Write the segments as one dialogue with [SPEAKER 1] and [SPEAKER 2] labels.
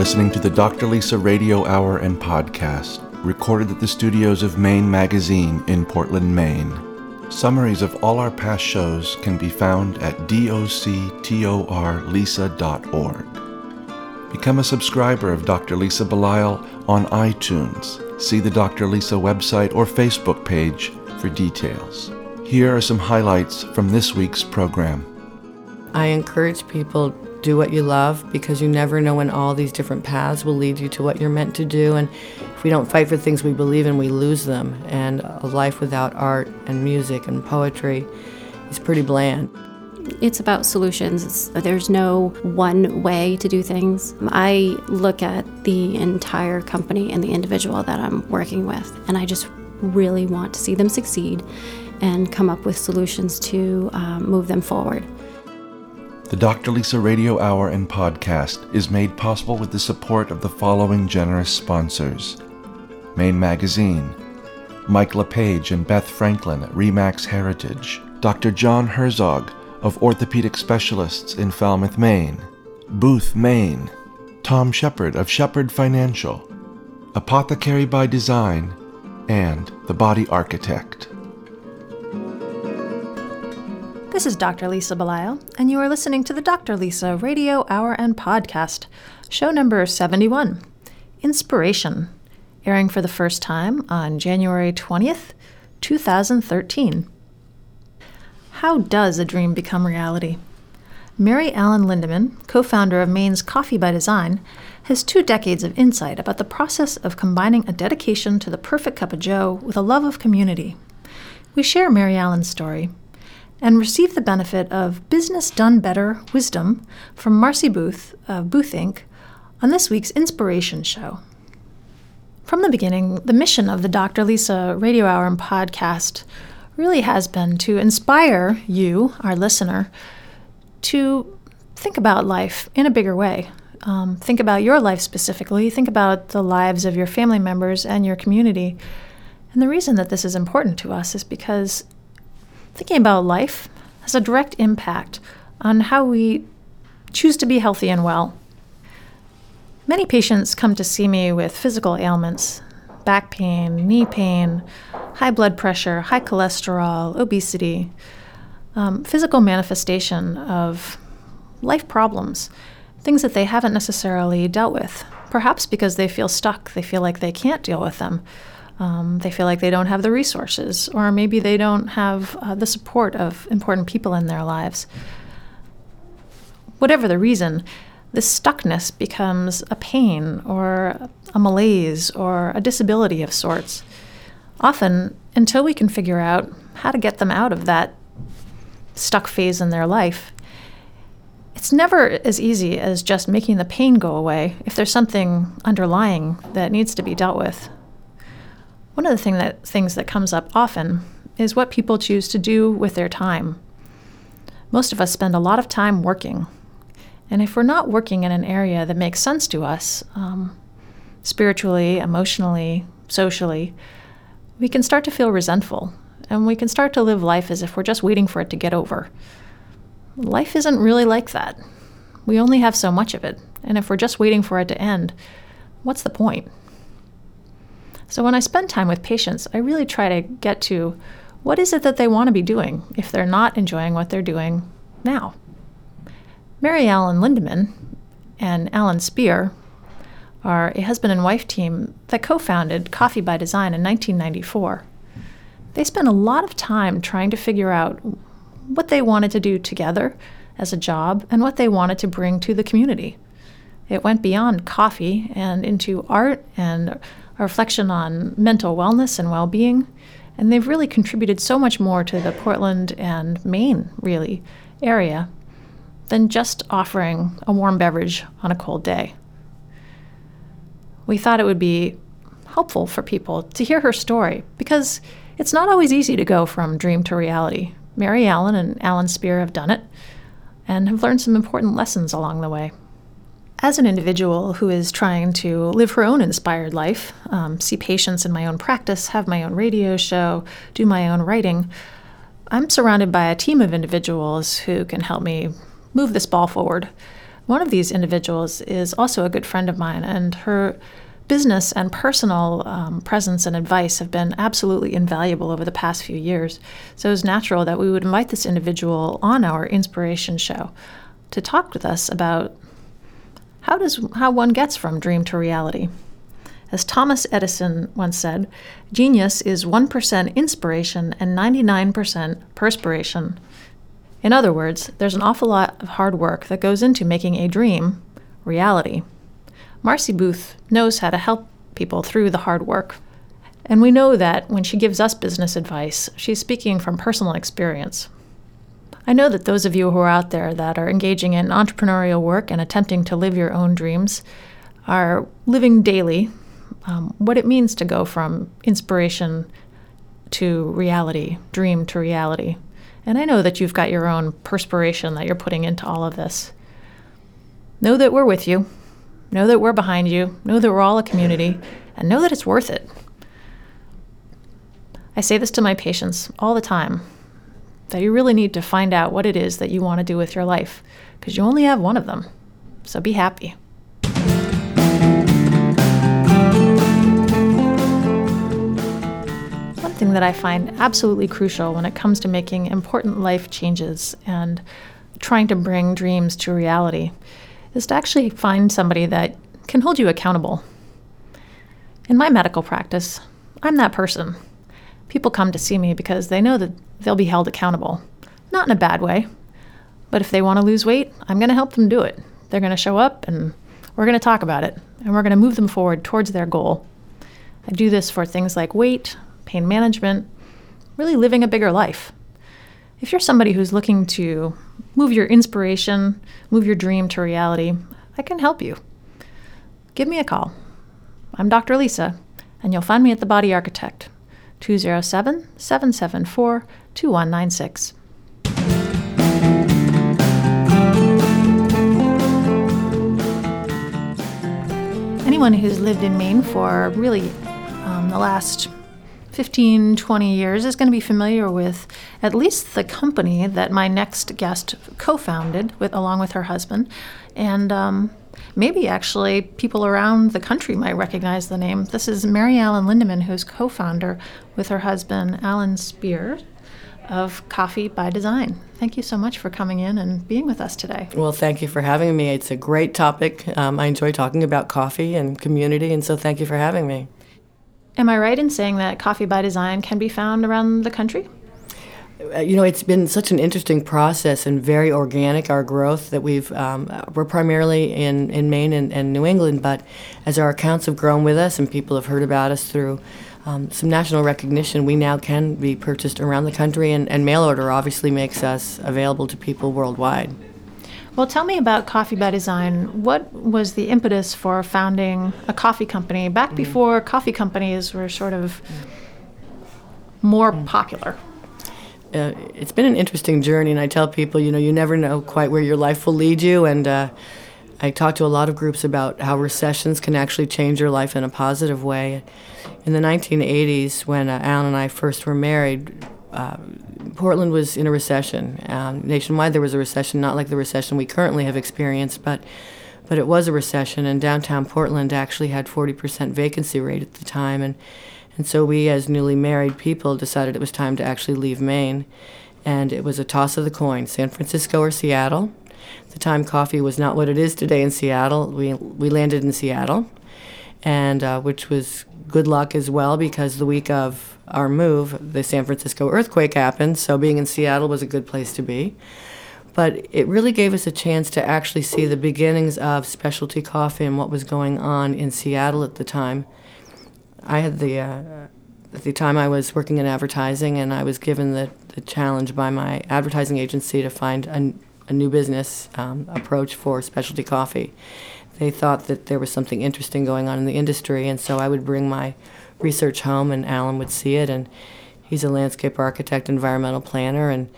[SPEAKER 1] listening to the Dr. Lisa Radio Hour and Podcast, recorded at the studios of Maine Magazine in Portland, Maine. Summaries of all our past shows can be found at doctorlisa.org. Become a subscriber of Dr. Lisa Belisle on iTunes. See the Dr. Lisa website or Facebook page for details. Here are some highlights from this week's program.
[SPEAKER 2] I encourage people do what you love because you never know when all these different paths will lead you to what you're meant to do and if we don't fight for things we believe in we lose them and a life without art and music and poetry is pretty bland
[SPEAKER 3] it's about solutions. There's no one way to do things. I look at the entire company and the individual that I'm working with, and I just really want to see them succeed and come up with solutions to um, move them forward.
[SPEAKER 1] The Dr. Lisa Radio Hour and Podcast is made possible with the support of the following generous sponsors Maine Magazine, Mike LePage and Beth Franklin at Remax Heritage, Dr. John Herzog of Orthopedic Specialists in Falmouth, Maine, Booth, Maine, Tom Shepard of Shepard Financial, Apothecary by Design, and The Body Architect.
[SPEAKER 4] This is Dr. Lisa Belisle, and you are listening to the Dr. Lisa Radio Hour and Podcast, show number 71 Inspiration, airing for the first time on January 20th, 2013. How does a dream become reality? Mary Allen Lindemann, co founder of Maine's Coffee by Design, has two decades of insight about the process of combining a dedication to the perfect cup of joe with a love of community. We share Mary Allen's story and receive the benefit of Business Done Better wisdom from Marcy Booth of Booth Inc. on this week's Inspiration Show. From the beginning, the mission of the Dr. Lisa Radio Hour and podcast really has been to inspire you, our listener, to think about life in a bigger way. Um, think about your life specifically. Think about the lives of your family members and your community. And the reason that this is important to us is because thinking about life has a direct impact on how we choose to be healthy and well. Many patients come to see me with physical ailments back pain, knee pain, high blood pressure, high cholesterol, obesity, um, physical manifestation of life problems, things that they haven't necessarily dealt with, perhaps because they feel stuck, they feel like they can't deal with them. Um, they feel like they don't have the resources, or maybe they don't have uh, the support of important people in their lives. Whatever the reason, this stuckness becomes a pain or a malaise or a disability of sorts. Often, until we can figure out how to get them out of that stuck phase in their life, it's never as easy as just making the pain go away if there's something underlying that needs to be dealt with. One of the thing that, things that comes up often is what people choose to do with their time. Most of us spend a lot of time working. And if we're not working in an area that makes sense to us, um, spiritually, emotionally, socially, we can start to feel resentful and we can start to live life as if we're just waiting for it to get over. Life isn't really like that. We only have so much of it, and if we're just waiting for it to end, what's the point? So when I spend time with patients, I really try to get to what is it that they want to be doing if they're not enjoying what they're doing now. Mary Allen Lindemann and Alan Spear are a husband and wife team that co founded Coffee by Design in 1994. They spent a lot of time trying to figure out what they wanted to do together as a job and what they wanted to bring to the community. It went beyond coffee and into art and a reflection on mental wellness and well being. And they've really contributed so much more to the Portland and Maine, really, area than just offering a warm beverage on a cold day. We thought it would be helpful for people to hear her story because it's not always easy to go from dream to reality. Mary Allen and Alan Spear have done it and have learned some important lessons along the way as an individual who is trying to live her own inspired life, um, see patients in my own practice, have my own radio show, do my own writing, I'm surrounded by a team of individuals who can help me move this ball forward. One of these individuals is also a good friend of mine, and her business and personal um, presence and advice have been absolutely invaluable over the past few years. So it was natural that we would invite this individual on our inspiration show to talk with us about how does how one gets from dream to reality. As Thomas Edison once said, genius is 1% inspiration and 99% perspiration. In other words, there's an awful lot of hard work that goes into making a dream reality. Marcy Booth knows how to help people through the hard work. And we know that when she gives us business advice, she's speaking from personal experience. I know that those of you who are out there that are engaging in entrepreneurial work and attempting to live your own dreams are living daily um, what it means to go from inspiration to reality, dream to reality. And I know that you've got your own perspiration that you're putting into all of this. Know that we're with you. Know that we're behind you. Know that we're all a community. And know that it's worth it. I say this to my patients all the time that you really need to find out what it is that you want to do with your life because you only have one of them. So be happy. something that I find absolutely crucial when it comes to making important life changes and trying to bring dreams to reality is to actually find somebody that can hold you accountable. In my medical practice, I'm that person. People come to see me because they know that they'll be held accountable. Not in a bad way, but if they want to lose weight, I'm going to help them do it. They're going to show up and we're going to talk about it and we're going to move them forward towards their goal. I do this for things like weight, pain management, really living a bigger life. If you're somebody who's looking to move your inspiration, move your dream to reality, I can help you. Give me a call. I'm Dr. Lisa, and you'll find me at The Body Architect, 207 774 2196. Anyone who's lived in Maine for really um, the last 15, 20 years is going to be familiar with at least the company that my next guest co founded with, along with her husband. And um, maybe actually people around the country might recognize the name. This is Mary Allen Lindemann, who's co founder with her husband, Alan Spear, of Coffee by Design. Thank you so much for coming in and being with us today.
[SPEAKER 2] Well, thank you for having me. It's a great topic. Um, I enjoy talking about coffee and community, and so thank you for having me.
[SPEAKER 4] Am I right in saying that Coffee by Design can be found around the country?
[SPEAKER 2] Uh, you know, it's been such an interesting process and very organic, our growth, that we've, um, we're primarily in, in Maine and, and, New England, but as our accounts have grown with us and people have heard about us through um, some national recognition, we now can be purchased around the country, and, and mail order obviously makes us available to people worldwide.
[SPEAKER 4] Well, tell me about Coffee by Design. What was the impetus for founding a coffee company back mm. before coffee companies were sort of more mm. popular?
[SPEAKER 2] Uh, it's been an interesting journey, and I tell people, you know, you never know quite where your life will lead you. And uh, I talk to a lot of groups about how recessions can actually change your life in a positive way. In the 1980s, when uh, Alan and I first were married, uh, Portland was in a recession. Um, nationwide, there was a recession, not like the recession we currently have experienced, but but it was a recession. And downtown Portland actually had 40% vacancy rate at the time, and and so we, as newly married people, decided it was time to actually leave Maine. And it was a toss of the coin: San Francisco or Seattle. At the time, coffee was not what it is today in Seattle. We we landed in Seattle, and uh, which was good luck as well because the week of our move, the San Francisco earthquake happened, so being in Seattle was a good place to be. But it really gave us a chance to actually see the beginnings of specialty coffee and what was going on in Seattle at the time. I had the, uh, at the time I was working in advertising, and I was given the, the challenge by my advertising agency to find a, a new business um, approach for specialty coffee. They thought that there was something interesting going on in the industry, and so I would bring my research home, and Alan would see it. And he's a landscape architect, environmental planner, and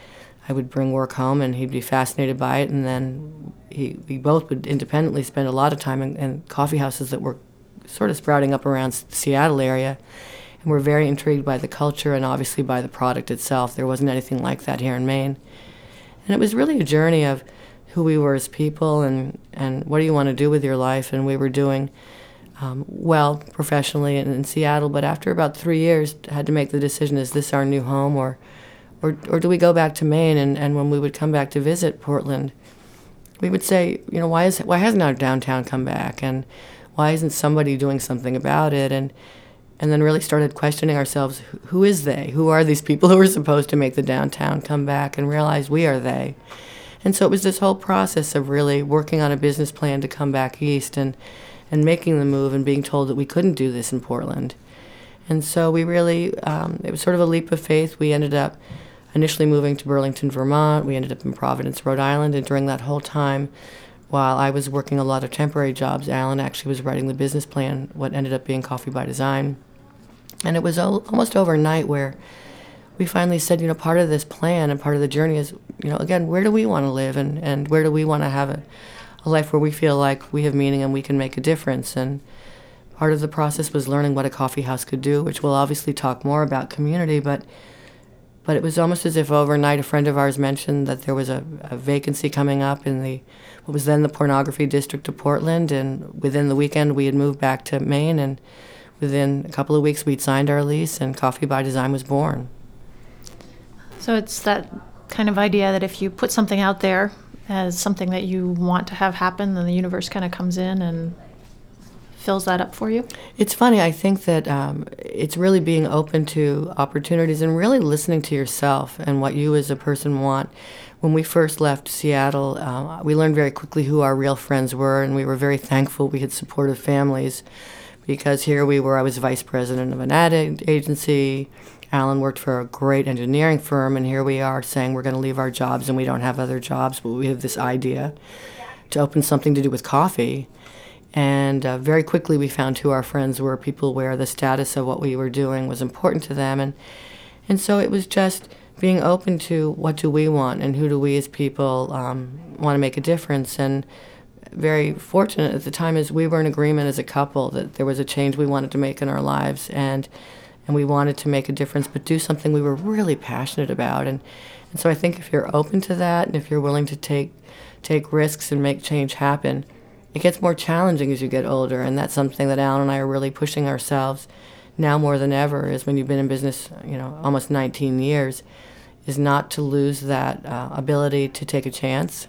[SPEAKER 2] I would bring work home, and he'd be fascinated by it. And then he, we both would independently spend a lot of time in, in coffee houses that were sort of sprouting up around the Seattle area. And we're very intrigued by the culture and obviously by the product itself. There wasn't anything like that here in Maine. And it was really a journey of who we were as people and, and what do you want to do with your life. And we were doing um, well professionally in, in Seattle, but after about three years, had to make the decision: is this our new home, or, or, or do we go back to Maine? And, and when we would come back to visit Portland, we would say, you know, why is why hasn't our downtown come back, and why isn't somebody doing something about it? And and then really started questioning ourselves: who is they? Who are these people who are supposed to make the downtown come back? And realize we are they. And so it was this whole process of really working on a business plan to come back east and and making the move and being told that we couldn't do this in Portland. And so we really, um, it was sort of a leap of faith. We ended up initially moving to Burlington, Vermont. We ended up in Providence, Rhode Island. And during that whole time, while I was working a lot of temporary jobs, Alan actually was writing the business plan, what ended up being Coffee by Design. And it was almost overnight where we finally said, you know, part of this plan and part of the journey is, you know, again, where do we want to live and, and where do we want to have a, a life where we feel like we have meaning and we can make a difference. And part of the process was learning what a coffee house could do, which we'll obviously talk more about community, but but it was almost as if overnight a friend of ours mentioned that there was a, a vacancy coming up in the what was then the pornography district of Portland, and within the weekend we had moved back to Maine, and within a couple of weeks we'd signed our lease, and Coffee by Design was born.
[SPEAKER 4] So it's that kind of idea that if you put something out there as something that you want to have happen, then the universe kind of comes in and fills that up for you?
[SPEAKER 2] It's funny. I think that um, it's really being open to opportunities and really listening to yourself and what you as a person want. When we first left Seattle, uh, we learned very quickly who our real friends were, and we were very thankful we had supportive families because here we were. I was vice president of an ad agency. Alan worked for a great engineering firm, and here we are saying we're going to leave our jobs and we don't have other jobs, but we have this idea to open something to do with coffee. And uh, very quickly, we found who our friends were people where the status of what we were doing was important to them. And, and so it was just being open to what do we want and who do we as people um, want to make a difference. And very fortunate at the time is we were in agreement as a couple that there was a change we wanted to make in our lives. And and we wanted to make a difference, but do something we were really passionate about. And, and so I think if you're open to that and if you're willing to take, take risks and make change happen, it gets more challenging as you get older. And that's something that Alan and I are really pushing ourselves now more than ever is when you've been in business, you know, almost 19 years, is not to lose that uh, ability to take a chance.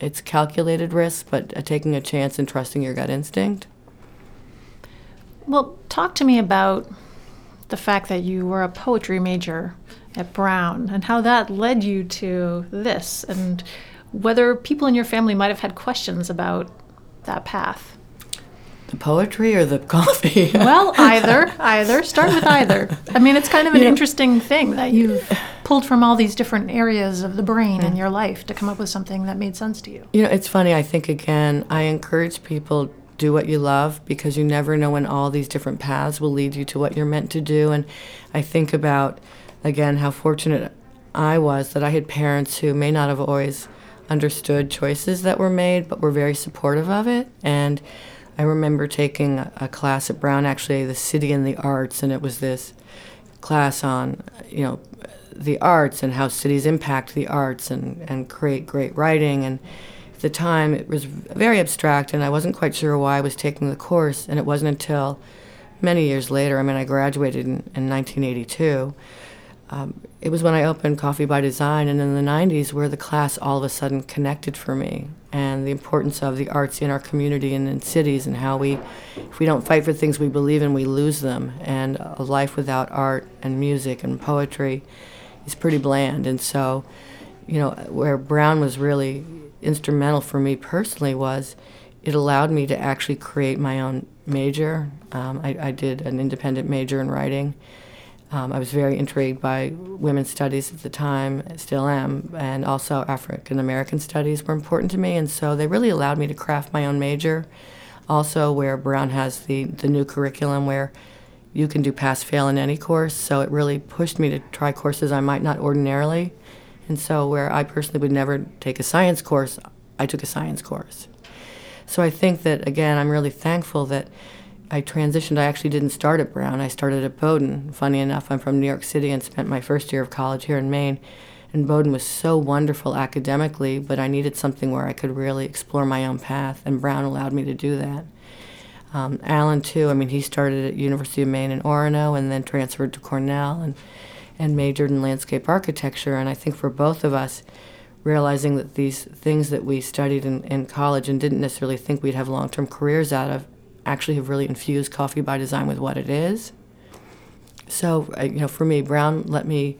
[SPEAKER 2] It's calculated risk, but uh, taking a chance and trusting your gut instinct.
[SPEAKER 4] Well, talk to me about the fact that you were a poetry major at Brown and how that led you to this and whether people in your family might have had questions about that path.
[SPEAKER 2] The poetry or the coffee?
[SPEAKER 4] well, either. Either. Start with either. I mean, it's kind of an you interesting thing that you've pulled from all these different areas of the brain in your life to come up with something that made sense to you.
[SPEAKER 2] You know, it's funny. I think, again, I encourage people do what you love because you never know when all these different paths will lead you to what you're meant to do. And I think about, again, how fortunate I was that I had parents who may not have always understood choices that were made, but were very supportive of it. And I remember taking a, class at Brown, actually, the City and the Arts, and it was this class on, you know, the arts and how cities impact the arts and, and create great writing. And at the time it was very abstract and I wasn't quite sure why I was taking the course. And it wasn't until many years later, I mean I graduated in, in 1982, um, it was when I opened Coffee by Design. And in the 90s where the class all of a sudden connected for me and the importance of the arts in our community and in cities and how we, if we don't fight for things we believe in, we lose them. And a life without art and music and poetry is pretty bland. And so, you know, where Brown was really instrumental for me personally was it allowed me to actually create my own major. Um, I, I, did an independent major in writing. Um, I was very intrigued by women's studies at the time, still am, and also African American studies were important to me, and so they really allowed me to craft my own major. Also, where Brown has the, the new curriculum where you can do pass fail in any course, so it really pushed me to try courses I might not ordinarily and so, where I personally would never take a science course, I took a science course. So, I think that, again, I'm really thankful that I transitioned. I actually didn't start at Brown, I started at Bowdoin. Funny enough, I'm from New York City and spent my first year of college here in Maine. And Bowdoin was so wonderful academically, but I needed something where I could really explore my own path, and Brown allowed me to do that. Um, Alan too. I mean, he started at University of Maine in Orono, and then transferred to Cornell, and and majored in landscape architecture. And I think for both of us, realizing that these things that we studied in, in college and didn't necessarily think we'd have long-term careers out of, actually have really infused coffee by design with what it is. So, uh, you know, for me, Brown let me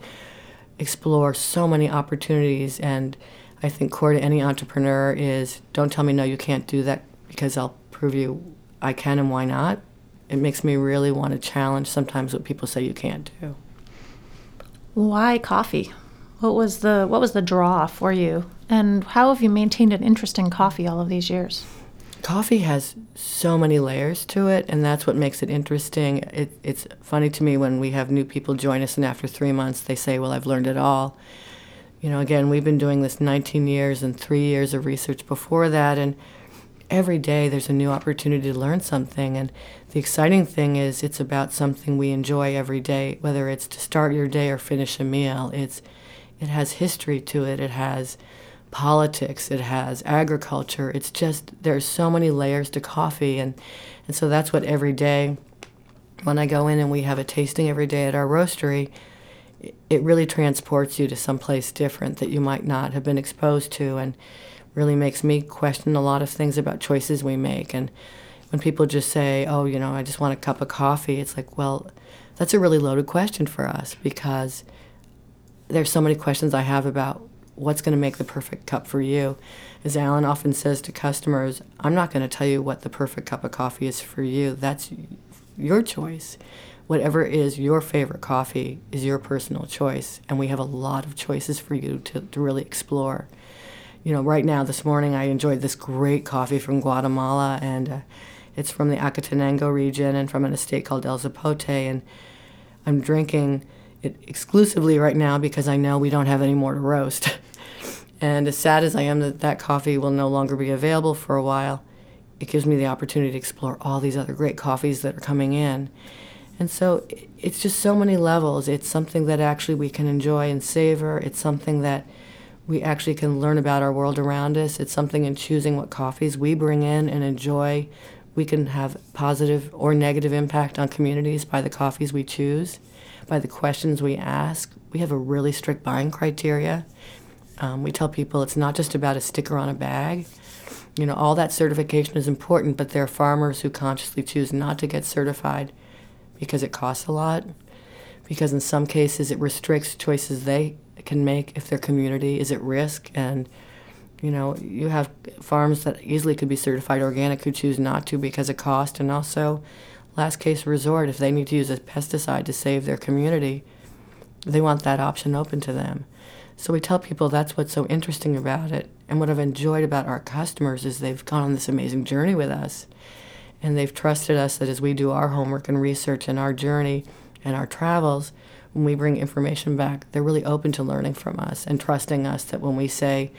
[SPEAKER 2] explore so many opportunities. And I think core to any entrepreneur is don't tell me no, you can't do that because I'll prove you I can and why not. It makes me really want to challenge sometimes what people say you can't do.
[SPEAKER 4] Why coffee? What was the what was the draw for you? And how have you maintained an interest in coffee all of these years?
[SPEAKER 2] Coffee has so many layers to it, and that's what makes it interesting. It, it's funny to me when we have new people join us, and after three months they say, Well, I've learned it all. You know, again, we've been doing this 19 years and three years of research before that, and every day there's a new opportunity to learn something. And the exciting thing is, it's about something we enjoy every day, whether it's to start your day or finish a meal. It's, it has history to it, it has politics, it has agriculture. It's just there's so many layers to coffee, and and so that's what every day when I go in and we have a tasting every day at our roastery, it really transports you to someplace different that you might not have been exposed to, and really makes me question a lot of things about choices we make. And when people just say, "Oh, you know, I just want a cup of coffee," it's like, well, that's a really loaded question for us because there's so many questions I have about what's going to make the perfect cup for you. As Alan often says to customers, I'm not going to tell you what the perfect cup of coffee is for you. That's your choice. Whatever is your favorite coffee is your personal choice, and we have a lot of choices for you to, to really explore. You know, right now, this morning, I enjoyed this great coffee from Guatemala, and uh, it's from the Acatenango region and from an estate called El Zapote, and I'm drinking it exclusively right now because I know we don't have any more to roast. and as sad as I am that that coffee will no longer be available for a while, it gives me the opportunity to explore all these other great coffees that are coming in. And so it's just so many levels. It's something that actually we can enjoy and savor. It's something that we actually can learn about our world around us. It's something in choosing what coffees we bring in and enjoy. We can have positive or negative impact on communities by the coffees we choose by the questions we ask. We have a really strict buying criteria. Um, we tell people it's not just about a sticker on a bag. You know, all that certification is important, but there are farmers who consciously choose not to get certified because it costs a lot, because in some cases it restricts choices they can make if their community is at risk. And, you know, you have farms that easily could be certified organic who choose not to because of cost and also last case resort, if they need to use a pesticide to save their community, they want that option open to them. So we tell people that's what's so interesting about it. And what I've enjoyed about our customers is they've gone on this amazing journey with us. And they've trusted us that as we do our homework and research and our journey and our travels, when we bring information back, they're really open to learning from us and trusting us that when we say,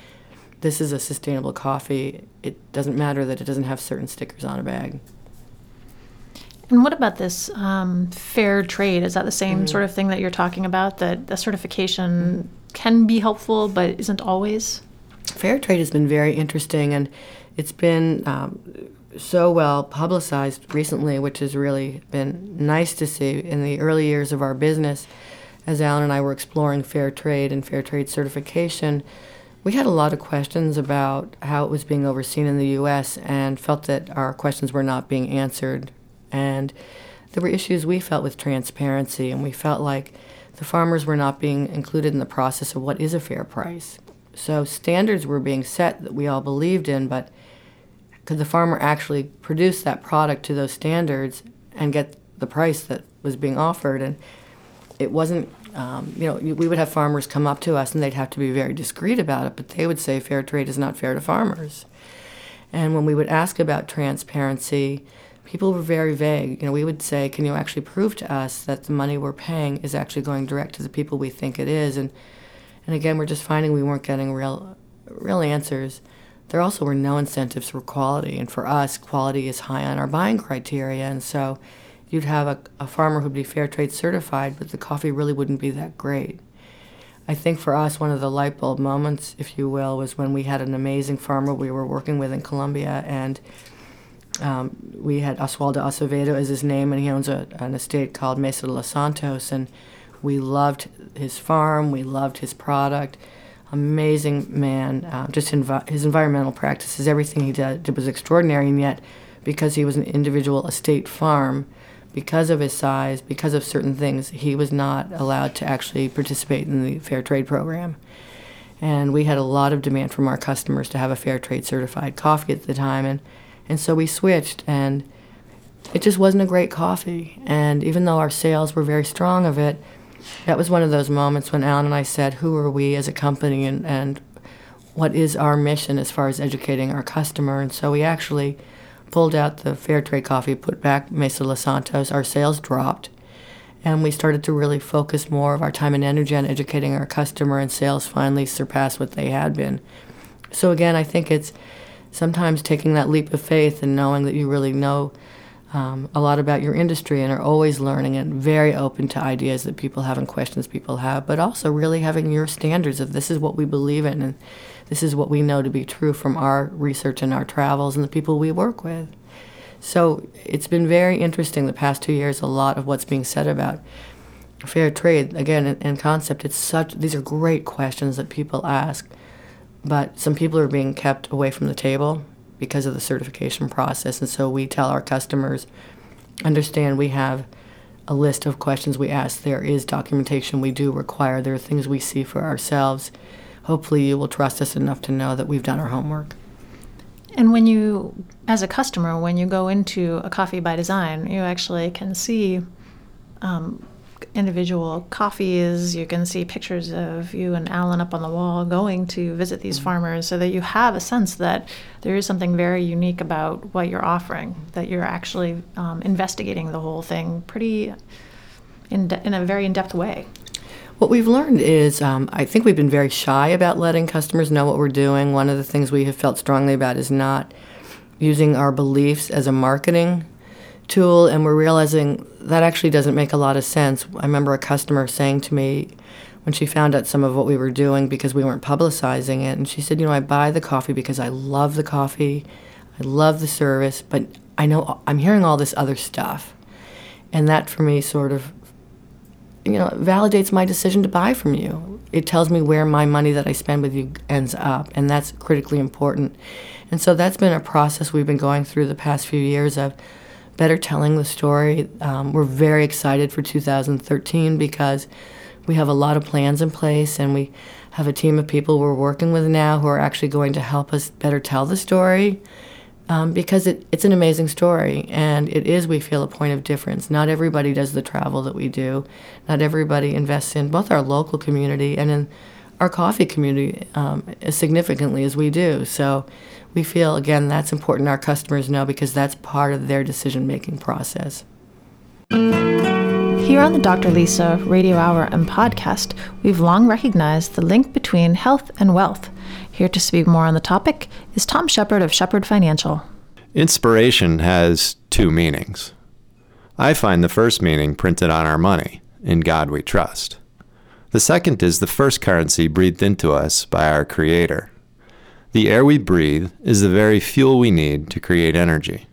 [SPEAKER 2] this is a sustainable coffee, it doesn't matter that it doesn't have certain stickers on a bag.
[SPEAKER 4] And what about this um, fair trade? Is that the same mm-hmm. sort of thing that you're talking about? That the certification can be helpful, but isn't always?
[SPEAKER 2] Fair trade has been very interesting, and it's been um, so well publicized recently, which has really been nice to see. In the early years of our business, as Alan and I were exploring fair trade and fair trade certification, we had a lot of questions about how it was being overseen in the U.S. and felt that our questions were not being answered and there were issues we felt with transparency, and we felt like the farmers were not being included in the process of what is a fair price. So standards were being set that we all believed in, but could the farmer actually produce that product to those standards and get the price that was being offered? And it wasn't, um, you know, we would have farmers come up to us and they'd have to be very discreet about it, but they would say fair trade is not fair to farmers. And when we would ask about transparency, people were very vague. You know, we would say, "Can you actually prove to us that the money we're paying is actually going direct to the people we think it is?" And and again, we're just finding we weren't getting real real answers. There also were no incentives for quality, and for us, quality is high on our buying criteria. And so, you'd have a, a farmer who'd be fair trade certified, but the coffee really wouldn't be that great. I think for us, one of the light bulb moments, if you will, was when we had an amazing farmer we were working with in Colombia, and um, we had Oswaldo Acevedo as his name, and he owns a, an estate called Mesa de los Santos, and we loved his farm, we loved his product. Amazing man, uh, just his environmental practices, everything he did, did was extraordinary, and yet because he was an individual estate farm, because of his size, because of certain things, he was not allowed to actually participate in the fair trade program. And we had a lot of demand from our customers to have a fair trade certified coffee at the time, and, and so we switched, and it just wasn't a great coffee. And even though our sales were very strong of it, that was one of those moments when Alan and I said, Who are we as a company, and, and what is our mission as far as educating our customer? And so we actually pulled out the fair trade coffee, put back Mesa Los Santos, our sales dropped. And we started to really focus more of our time and energy on educating our customer, and sales finally surpassed what they had been. So, again, I think it's sometimes taking that leap of faith and knowing that you really know um, a lot about your industry and are always learning and very open to ideas that people have and questions people have, but also really having your standards of this is what we believe in and this is what we know to be true from our research and our travels and the people we work with. So it's been very interesting the past two years, a lot of what's being said about fair trade. Again, in, in concept, it's such, these are great questions that people ask, but some people are being kept away from the table because of the certification process. And so we tell our customers, understand we have a list of questions we ask. There is documentation we do require. There are things we see for ourselves hopefully you will trust us enough to know that we've done our homework.
[SPEAKER 4] And when you, as a customer, when you go into a coffee by design, you actually can see um, individual coffees. You can see pictures of you and Alan up on the wall going to visit these mm-hmm. farmers so that you have a sense that there is something very unique about what you're offering, that you're actually um, investigating the whole thing pretty in, de- in a very in depth way.
[SPEAKER 2] What we've learned is um, I think we've been very shy about letting customers know what we're doing. One of the things we have felt strongly about is not using our beliefs as a marketing tool, and we're realizing that actually doesn't make a lot of sense. I remember a customer saying to me when she found out some of what we were doing because we weren't publicizing it, and she said, You know, I buy the coffee because I love the coffee, I love the service, but I know I'm hearing all this other stuff. And that for me sort of you know, validates my decision to buy from you. It tells me where my money that I spend with you ends up, and that's critically important. And so that's been a process we've been going through the past few years of better telling the story. Um, we're very excited for 2013 because we have a lot of plans in place, and we have a team of people we're working with now who are actually going to help us better tell the story um, because it, it's an amazing story and it is, we feel, a point of difference. Not everybody does the travel that we do, not everybody invests in both our local community and in our coffee community um, as significantly as we do. So we feel, again, that's important our customers know because that's part of their decision making process.
[SPEAKER 4] Here on the Dr. Lisa Radio Hour and podcast, we've long recognized the link between health and wealth. Here to speak more on the topic is Tom Shepard of Shepard Financial.
[SPEAKER 5] Inspiration has two meanings. I find the first meaning printed on our money, in God we trust. The second is the first currency breathed into us by our Creator. The air we breathe is the very fuel we need to create energy.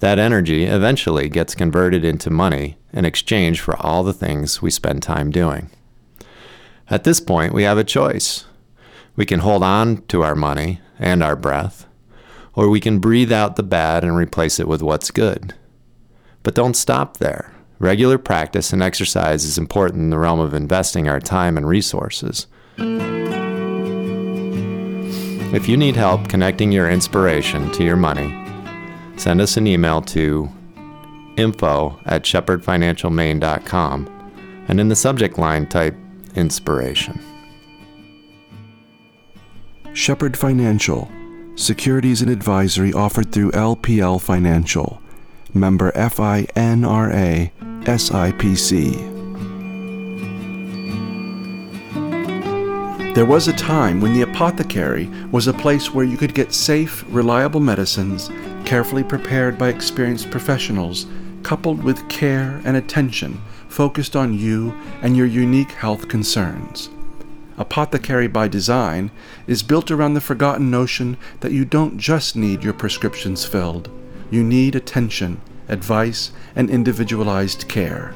[SPEAKER 5] That energy eventually gets converted into money in exchange for all the things we spend time doing. At this point, we have a choice. We can hold on to our money and our breath, or we can breathe out the bad and replace it with what's good. But don't stop there. Regular practice and exercise is important in the realm of investing our time and resources. If you need help connecting your inspiration to your money, send us an email to info at shepardfinancialmaine.com and in the subject line type inspiration.
[SPEAKER 1] Shepard Financial, securities and advisory offered through LPL Financial, member FINRA SIPC. There was a time when the apothecary was a place where you could get safe, reliable medicines, carefully prepared by experienced professionals, coupled with care and attention focused on you and your unique health concerns. Apothecary by Design is built around the forgotten notion that you don't just need your prescriptions filled, you need attention, advice, and individualized care.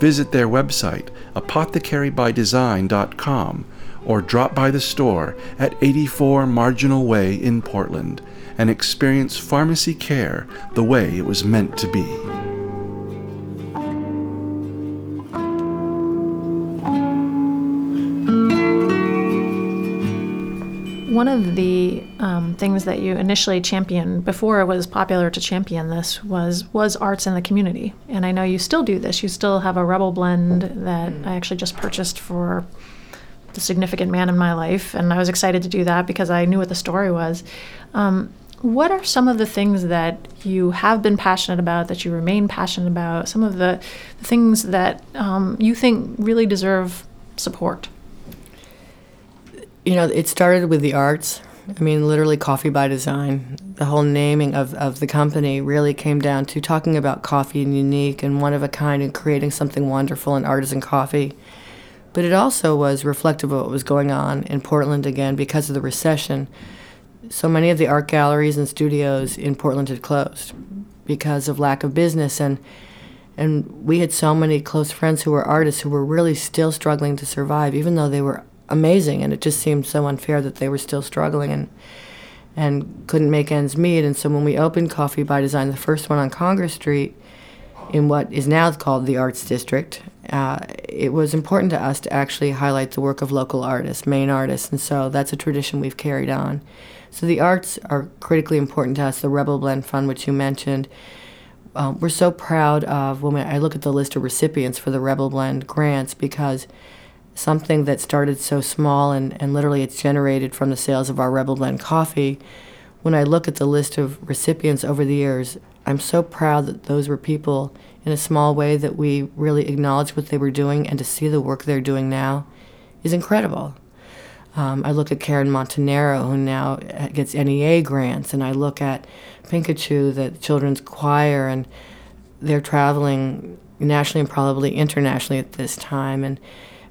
[SPEAKER 1] Visit their website, apothecarybydesign.com, or drop by the store at 84 Marginal Way in Portland and experience pharmacy care the way it was meant to be.
[SPEAKER 4] One of the um, things that you initially championed before it was popular to champion this was was arts in the community, and I know you still do this. You still have a Rebel blend that I actually just purchased for the significant man in my life, and I was excited to do that because I knew what the story was. Um, what are some of the things that you have been passionate about, that you remain passionate about? Some of the, the things that um, you think really deserve support?
[SPEAKER 2] You know, it started with the arts. I mean, literally, Coffee by Design. The whole naming of, of the company really came down to talking about coffee and unique and one of a kind and creating something wonderful in artisan coffee. But it also was reflective of what was going on in Portland again because of the recession. So many of the art galleries and studios in Portland had closed because of lack of business and and we had so many close friends who were artists who were really still struggling to survive even though they were amazing, and it just seemed so unfair that they were still struggling and and couldn't make ends meet. And so when we opened Coffee by Design, the first one on Congress Street, in what is now called the Arts District, uh, it was important to us to actually highlight the work of local artists, Maine artists, and so that's a tradition we've carried on. So the arts are critically important to us. The Rebel Blend Fund, which you mentioned, um, we're so proud of when I look at the list of recipients for the Rebel Blend grants because something that started so small and, and literally it's generated from the sales of our Rebel Blend coffee. When I look at the list of recipients over the years, I'm so proud that those were people in a small way that we really acknowledged what they were doing and to see the work they're doing now is incredible. Um, I look at Karen Montanaro, who now gets NEA grants, and I look at Pihcintu, the children's choir, and they're traveling nationally and probably internationally at this time. And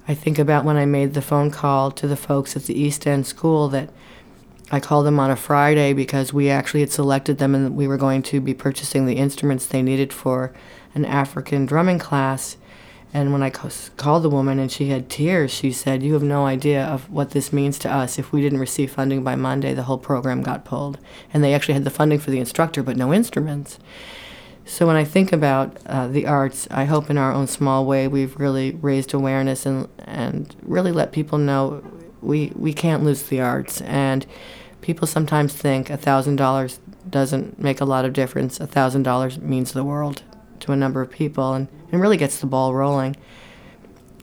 [SPEAKER 2] I think about when I made the phone call to the folks at the East End School that I called them on a Friday because we actually had selected them and we were going to be purchasing the instruments they needed for an African drumming class. And when I called the woman and she had tears, she said, You have no idea of what this means to us. If we didn't receive funding by Monday, the whole program got pulled. And they actually had the funding for the instructor, but no instruments. So when I think about uh, the arts, I hope in our own small way we've really raised awareness and and really let people know we we can't lose the arts. And people sometimes think a thousand dollars doesn't make a lot of difference. A thousand dollars means the world to a number of people, and, and really gets the ball rolling.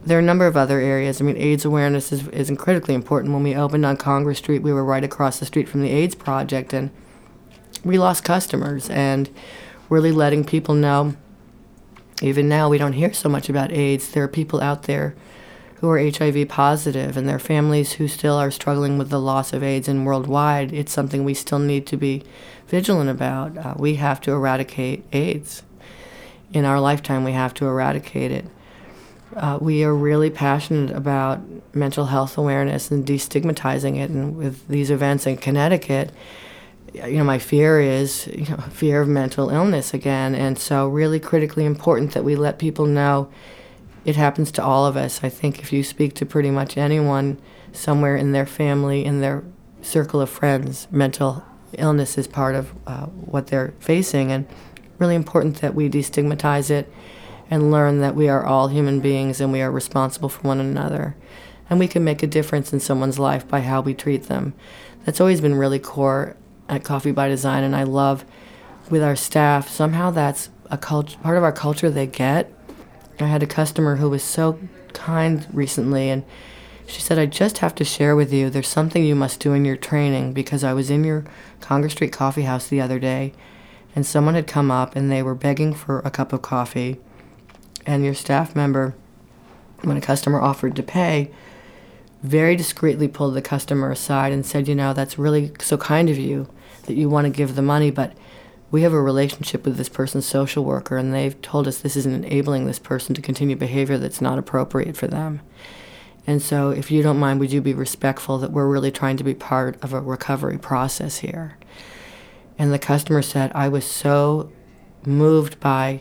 [SPEAKER 2] There are a number of other areas. I mean, AIDS awareness is, is critically important. When we opened on Congress Street, we were right across the street from the AIDS Project, and we lost customers. And really letting people know. Even now, we don't hear so much about AIDS. There are people out there who are HIV positive and their families who still are struggling with the loss of AIDS, and worldwide, it's something we still need to be vigilant about. Uh, we have to eradicate AIDS. In our lifetime, we have to eradicate it. Uh, we are really passionate about mental health awareness and destigmatizing it. And with these events in Connecticut, you know, my fear is, you know, fear of mental illness again. And so, really critically important that we let people know it happens to all of us. I think if you speak to pretty much anyone somewhere in their family, in their circle of friends, mental illness is part of uh, what they're facing. And really important that we destigmatize it and learn that we are all human beings and we are responsible for one another. And we can make a difference in someone's life by how we treat them. That's always been really core at Coffee by Design, and I love with our staff. Somehow that's a cult- part of our culture they get. I had a customer who was so kind recently, and she said, I just have to share with you there's something you must do in your training because I was in your Congress Street coffee house the other day, and someone had come up and they were begging for a cup of coffee. And your staff member, when a customer offered to pay, very discreetly pulled the customer aside and said, You know, that's really so kind of you that you want to give the money, but we have a relationship with this person's social worker, and they've told us this is enabling this person to continue behavior that's not appropriate for them. And so, if you don't mind, would you be respectful that we're really trying to be part of a recovery process here? And the customer said, I was so moved by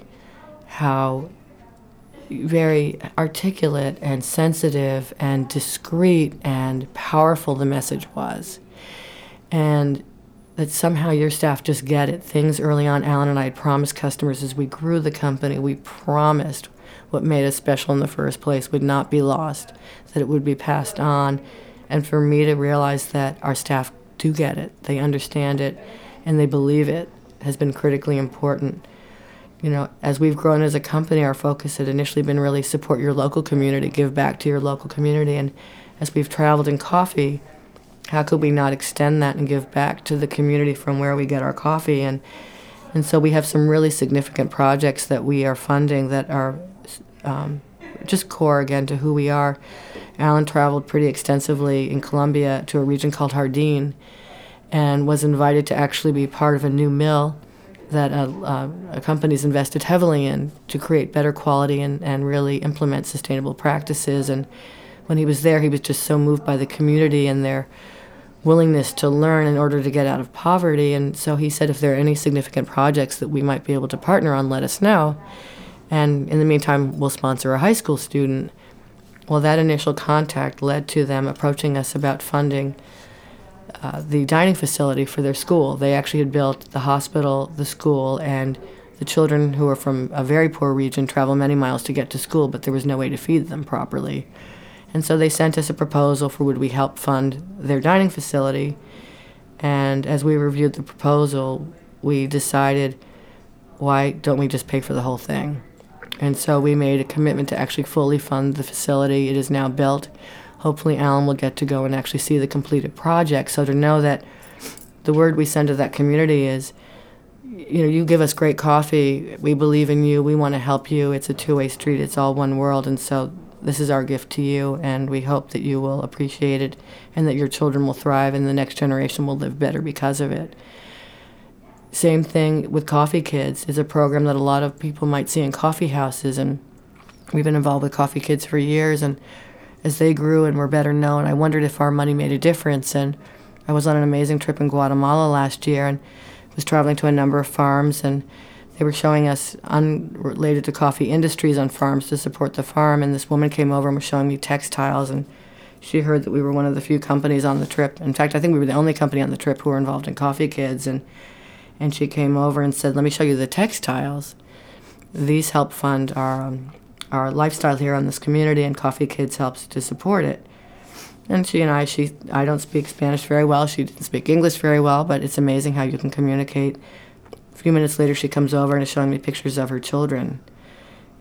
[SPEAKER 2] how very articulate and sensitive and discreet and powerful the message was. And that somehow your staff just get it. Things early on, Alan and I had promised customers as we grew the company, we promised what made us special in the first place would not be lost, that it would be passed on. And for me to realize that our staff do get it, they understand it, and they believe it has been critically important. You know, as we've grown as a company, our focus had initially been really support your local community, give back to your local community. And as we've traveled in coffee, how could we not extend that and give back to the community from where we get our coffee? And and so we have some really significant projects that we are funding that are um, just core again to who we are. Alan traveled pretty extensively in Colombia to a region called Jardin and was invited to actually be part of a new mill that a, uh, a company's invested heavily in to create better quality and, and really implement sustainable practices. And when he was there, he was just so moved by the community and their willingness to learn in order to get out of poverty. And so he said, if there are any significant projects that we might be able to partner on, let us know. And in the meantime, we'll sponsor a high school student. Well, that initial contact led to them approaching us about funding uh, the dining facility for their school. They actually had built the hospital, the school, and the children who are from a very poor region travel many miles to get to school, but there was no way to feed them properly. And so they sent us a proposal for would we help fund their dining facility. And as we reviewed the proposal, we decided why don't we just pay for the whole thing? And so we made a commitment to actually fully fund the facility. It is now built hopefully Alan will get to go and actually see the completed project. So to know that the word we send to that community is, you know, you give us great coffee. We believe in you. We want to help you. It's a two way street. It's all one world. And so this is our gift to you. And we hope that you will appreciate it and that your children will thrive and the next generation will live better because of it. Same thing with Coffee Kids is a program that a lot of people might see in coffee houses. And we've been involved with Coffee Kids for years. And as they grew and were better known, I wondered if our money made a difference. And I was on an amazing trip in Guatemala last year and was traveling to a number of farms and they were showing us unrelated to coffee industries on farms to support the farm and this woman came over and was showing me textiles and she heard that we were one of the few companies on the trip. In fact, I think we were the only company on the trip who were involved in coffee kids and and she came over and said, "Let me show you the textiles. These help fund our um, our lifestyle here on this community, and Coffee Kids helps to support it. And she and I, she, I don't speak Spanish very well. She didn't speak English very well, but it's amazing how you can communicate. Few minutes later, she comes over and is showing me pictures of her children.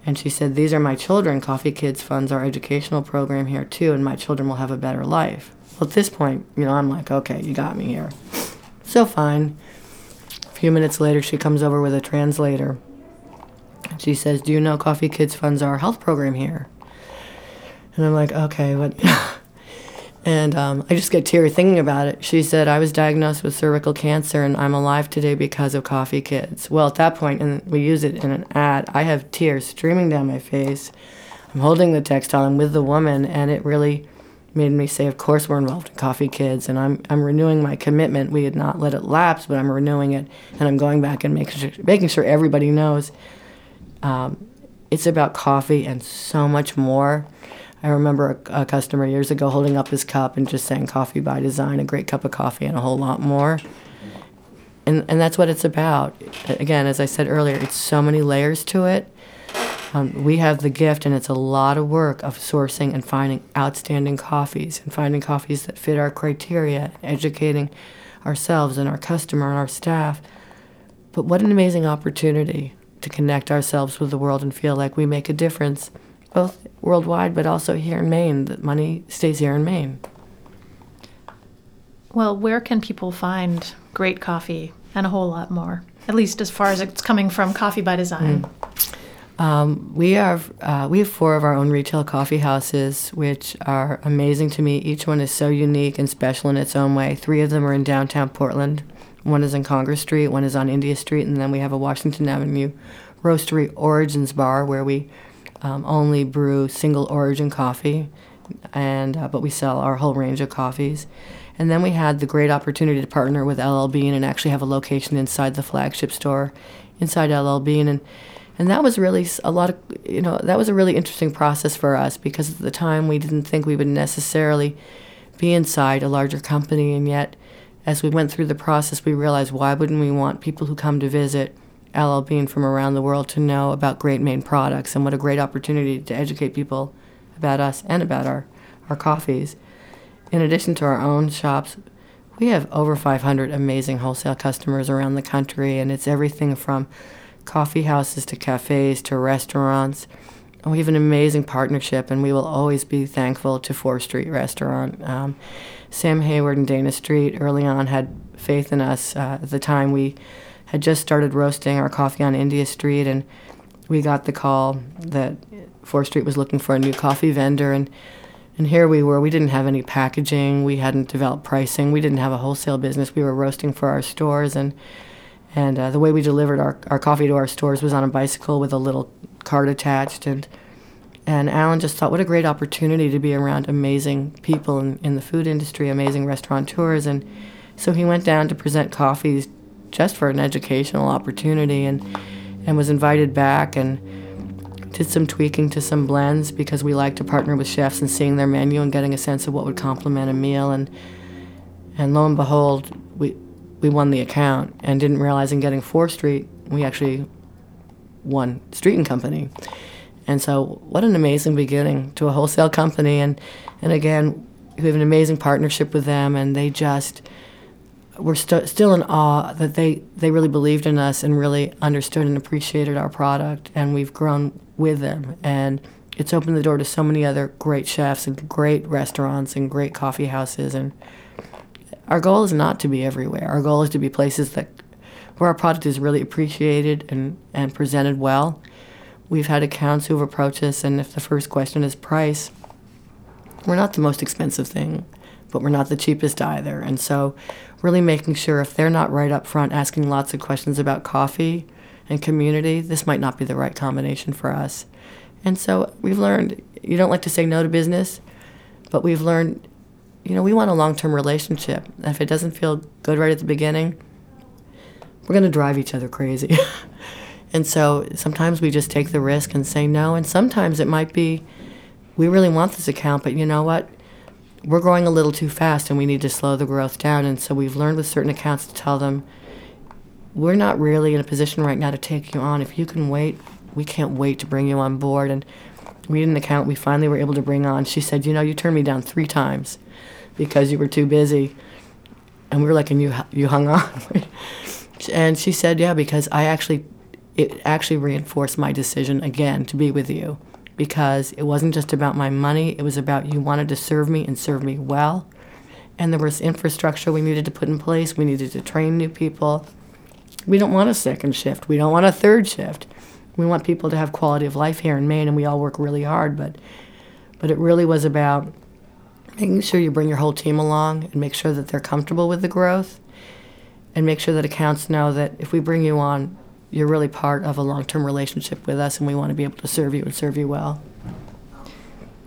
[SPEAKER 2] And she said, These are my children. Coffee Kids funds our educational program here too, and my children will have a better life. Well, at this point, you know, I'm like, Okay, you got me here. So fine. A few minutes later, she comes over with a translator she says, Do you know Coffee Kids funds our health program here? And I'm like, Okay, what? and um, I just get teary thinking about it. She said, I was diagnosed with cervical cancer and I'm alive today because of Coffee Kids. Well, at that point, and we use it in an ad, I have tears streaming down my face. I'm holding the textile, I'm with the woman, and it really made me say, Of course, we're involved in Coffee Kids, and I'm, I'm renewing my commitment. We had not let it lapse, but I'm renewing it, and I'm going back and making sure, making sure everybody knows um, it's about coffee and so much more. I remember a, a, customer years ago holding up his cup and just saying coffee by design, a great cup of coffee and a whole lot more. And, and that's what it's about. Again, as I said earlier, it's so many layers to it. Um, we have the gift, and it's a lot of work of sourcing and finding outstanding coffees and finding coffees that fit our criteria, educating ourselves and our customer and our staff. But what an amazing opportunity to connect ourselves with the world and feel like we make a difference, both worldwide but also here in Maine, that money stays here in Maine.
[SPEAKER 4] Well, where can people find great coffee and a whole lot more? At least as far as it's coming from Coffee by Design.
[SPEAKER 2] Mm. Um, we have uh, we have four of our own retail coffee houses, which are amazing to me. Each one is so unique and special in its own way. Three of them are in downtown Portland. One is in Congress Street, one is on India Street, and then we have a Washington Avenue Roastery Origins Bar where we um, only brew single origin coffee and uh, but we sell our whole range of coffees. And then we had the great opportunity to partner with LL Bean and actually have a location inside the flagship store, inside LL Bean, and and that was really a lot of you know that was a really interesting process for us because at the time we didn't think we would necessarily be inside a larger company, and yet as we went through the process, we realized why wouldn't we want people who come to visit LL Bean from around the world to know about Great Maine products and what a great opportunity to educate people about us and about our, our coffees. In addition to our own shops, we have over 500 amazing wholesale customers around the country, and it's everything from coffee houses to cafes to restaurants. We have an amazing partnership, and we will always be thankful to Fore Street Restaurant. Um, Sam Hayward and Dana Street early on had faith in us. Uh, at the time, we had just started roasting our coffee on India Street, and we got the call that Fore Street was looking for a new coffee vendor, and and here we were. We didn't have any packaging. We hadn't developed pricing. We didn't have a wholesale business. We were roasting for our stores, and and uh, the way we delivered our, our coffee to our stores was on a bicycle with a little cart attached. And and Alan just thought, what a great opportunity to be around amazing people in, in the food industry, amazing restaurateurs. And so he went down to present coffees just for an educational opportunity, and and was invited back and did some tweaking to some blends because we like to partner with chefs and seeing their menu and getting a sense of what would complement a meal and and lo and behold we we won the account and didn't realize in getting Fore Street we actually won Street and Company. And so what an amazing beginning to a wholesale company and and again we have an amazing partnership with them and they just we're st- still in awe that they, they really believed in us and really understood and appreciated our product, and we've grown with them. And it's opened the door to so many other great chefs and great restaurants and great coffee houses. And our goal is not to be everywhere. Our goal is to be places that where our product is really appreciated and, and presented well. We've had accounts who've approached us, and if the first question is price, we're not the most expensive thing, but we're not the cheapest either. And so really making sure if they're not right up front asking lots of questions about coffee and community, this might not be the right combination for us. And so we've learned you don't like to say no to business, but we've learned, you know, we want a long term relationship. And if it doesn't feel good right at the beginning, we're going to drive each other crazy. and so sometimes we just take the risk and say no. And sometimes it might be, we really want this account, but you know what? we're growing a little too fast and we need to slow the growth down. And so we've learned with certain accounts to tell them, we're not really in a position right now to take you on. If you can wait, we can't wait to bring you on board. And we had an account we finally were able to bring on. She said, you know, you turned me down three times because you were too busy. And we were like, and you, you hung on. and she said, yeah, because I actually, it actually reinforced my decision again to be with you because it wasn't just about my money, it was about you wanted to serve me and serve me well. And there was infrastructure we needed to put in place. We needed to train new people. We don't want a second shift. We don't want a third shift. We want people to have quality of life here in Maine, and we all work really hard. But, but it really was about making sure you bring your whole team along and make sure that they're comfortable with the growth, and make sure that accounts know that if we bring you on, you're really part of a long term relationship with us, and we want to be able to serve you and serve you well.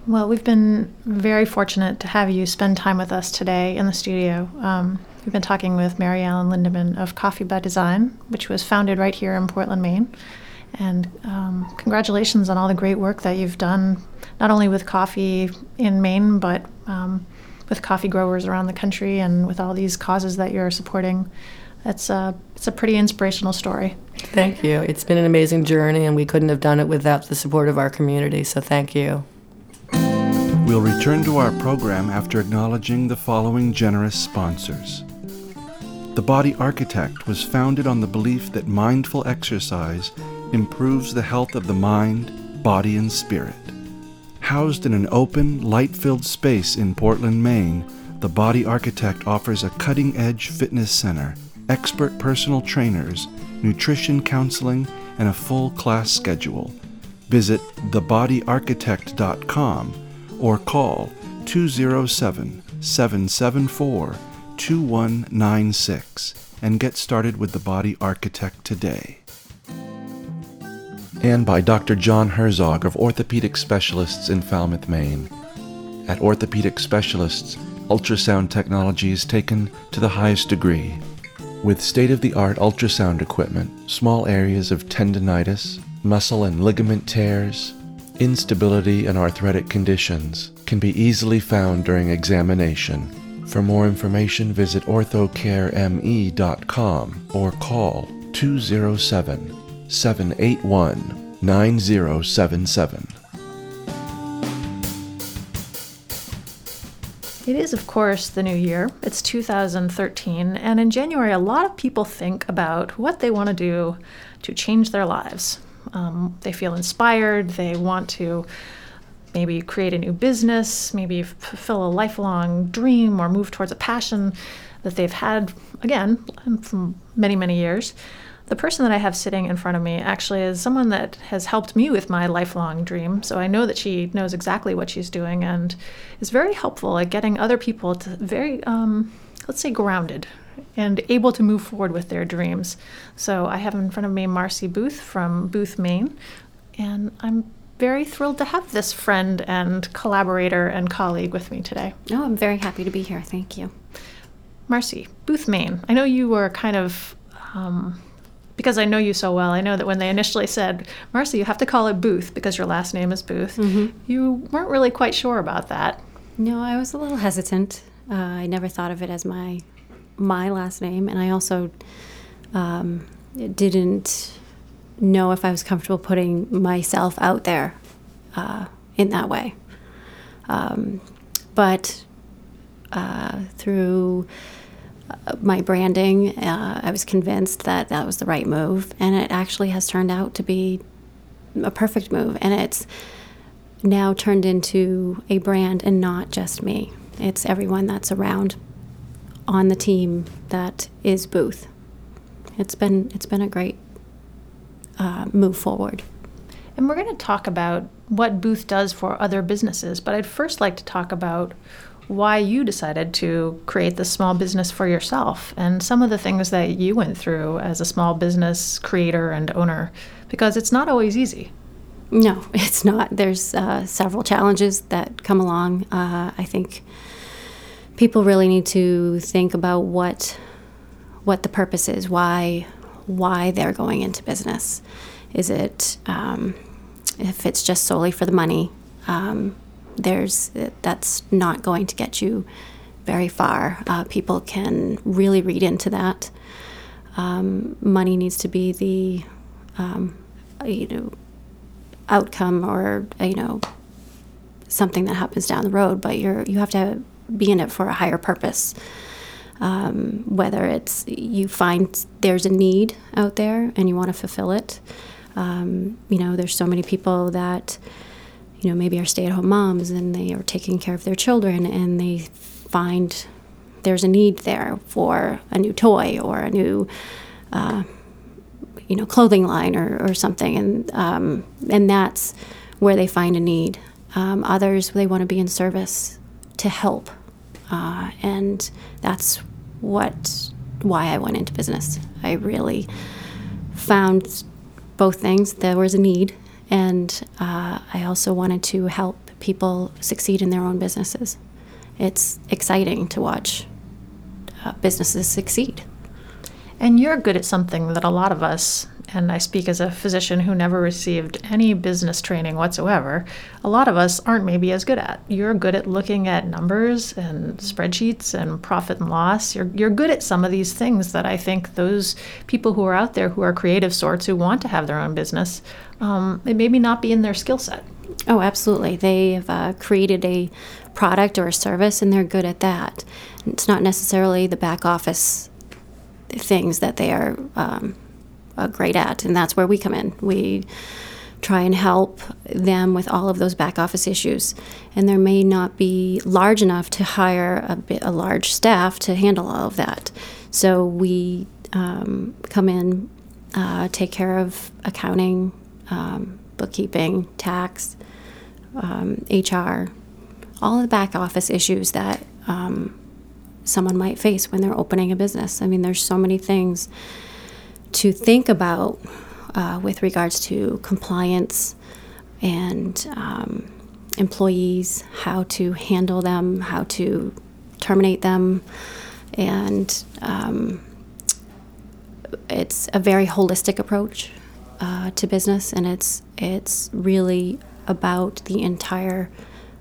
[SPEAKER 4] Well, we've been very fortunate to have you spend time with us today in the studio. Um, we've been talking with Mary Allen Lindemann of Coffee by Design, which was founded right here in Portland, Maine. And um, congratulations on all the great work that you've done, not only with coffee in Maine, but um, with coffee growers around the country and with all these causes that you're supporting it's a it's a pretty inspirational story.
[SPEAKER 2] Thank you. It's been an amazing journey, and we couldn't have done it without the support of our community. So thank you.
[SPEAKER 1] We'll return to our program after acknowledging the following generous sponsors. The Body Architect was founded on the belief that mindful exercise improves the health of the mind, body, and spirit. Housed in an open, light filled space in Portland, Maine, the Body Architect offers a cutting edge fitness center expert personal trainers, nutrition counseling, and a full class schedule. Visit thebodyarchitect.com or call 207 774 2196 and get started with the Body Architect today. And by Dr. John Herzog of Orthopedic Specialists in Falmouth, Maine. At orthopedic specialists, ultrasound technology is taken to the highest degree. With state of the art ultrasound equipment, small areas of tendonitis, muscle and ligament tears, instability, and arthritic conditions can be easily found during examination. For more information, visit orthocareme.com or call 207 781 9077.
[SPEAKER 4] It is, of course, the new year. It's 2013, and in January, a lot of people think about what they want to do to change their lives. Um, they feel inspired, they want to maybe create a new business, maybe fulfill a lifelong dream, or move towards a passion that they've had, again, from many, many years the person that I have sitting in front of me actually is someone that has helped me with my lifelong dream. So I know that she knows exactly what she's doing and is very helpful at getting other people to very, um, let's say, grounded and able to move forward with their dreams. So I have in front of me Marcy Booth from Booth, Maine, and I'm very thrilled to have this friend and collaborator and colleague with me today.
[SPEAKER 3] Oh, I'm very happy to be here. Thank you.
[SPEAKER 4] Marcy, Booth, Maine. I know you were kind of um, because I know you so well, I know that when they initially said, Marcy, you have to call it Booth because your last name is Booth, mm-hmm. you weren't really quite sure about that.
[SPEAKER 3] No, I was a little hesitant. Uh, I never thought of it as my my last name, and I also um, didn't know if I was comfortable putting myself out there uh, in that way. Um, but uh, through my branding, uh, I was convinced that that was the right move, and it actually has turned out to be a perfect move. And it's now turned into a brand and not just me. It's everyone that's around on the team that is Booth. It's been it's been a great uh, move forward.
[SPEAKER 4] And we're going to talk about what Booth does for other businesses, but I'd first like to talk about why you decided to create this small business for yourself and some of the things that you went through as a small business creator and owner, because it's not always easy.
[SPEAKER 3] No, it's not. There's uh, several challenges that come along. Uh, I think people really need to think about what what the purpose is, why why they're going into business. Is it um, if it's just solely for the money? Um, there's that's not going to get you very far. Uh, people can really read into that. Um, money needs to be the um, you know outcome or you know something that happens down the road, but you're you have to be in it for a higher purpose. Um, whether it's you find there's a need out there and you want to fulfill it. Um, you know, there's so many people that you know, maybe are stay at home moms and they are taking care of their children and they find there's a need there for a new toy or a new, uh, you know, clothing line or, or something. And, um, and that's where they find a need. Um, others, they want to be in service to help. Uh, and that's what why I went into business. I really found both things. There was a need, and uh, I also wanted to help people succeed in their own businesses. It's exciting to watch uh, businesses succeed.
[SPEAKER 4] And you're good at something that a lot of us, and I speak as a physician who never received any business training whatsoever, a lot of us aren't maybe as good at. You're good at looking at numbers and spreadsheets and profit and loss. You're, you're good at some of these things that I think those people who are out there who are creative sorts who want to have their own business, um, it maybe not be in their skill set.
[SPEAKER 3] Oh, absolutely. They've uh, created a product or a service and they're good at that. It's not necessarily the back office things that they are um, uh, great at, and that's where we come in. We try and help them with all of those back office issues, and there may not be large enough to hire a, bit, a large staff to handle all of that. So we um, come in, uh, take care of accounting, um, bookkeeping, tax, HR, um, all of the back office issues that um, someone might face when they're opening a business. I mean, there's so many things to think about uh, with regards to compliance and um, employees, how to handle them, how to terminate them, and um, it's a very holistic approach uh, to business, and it's it's really about the entire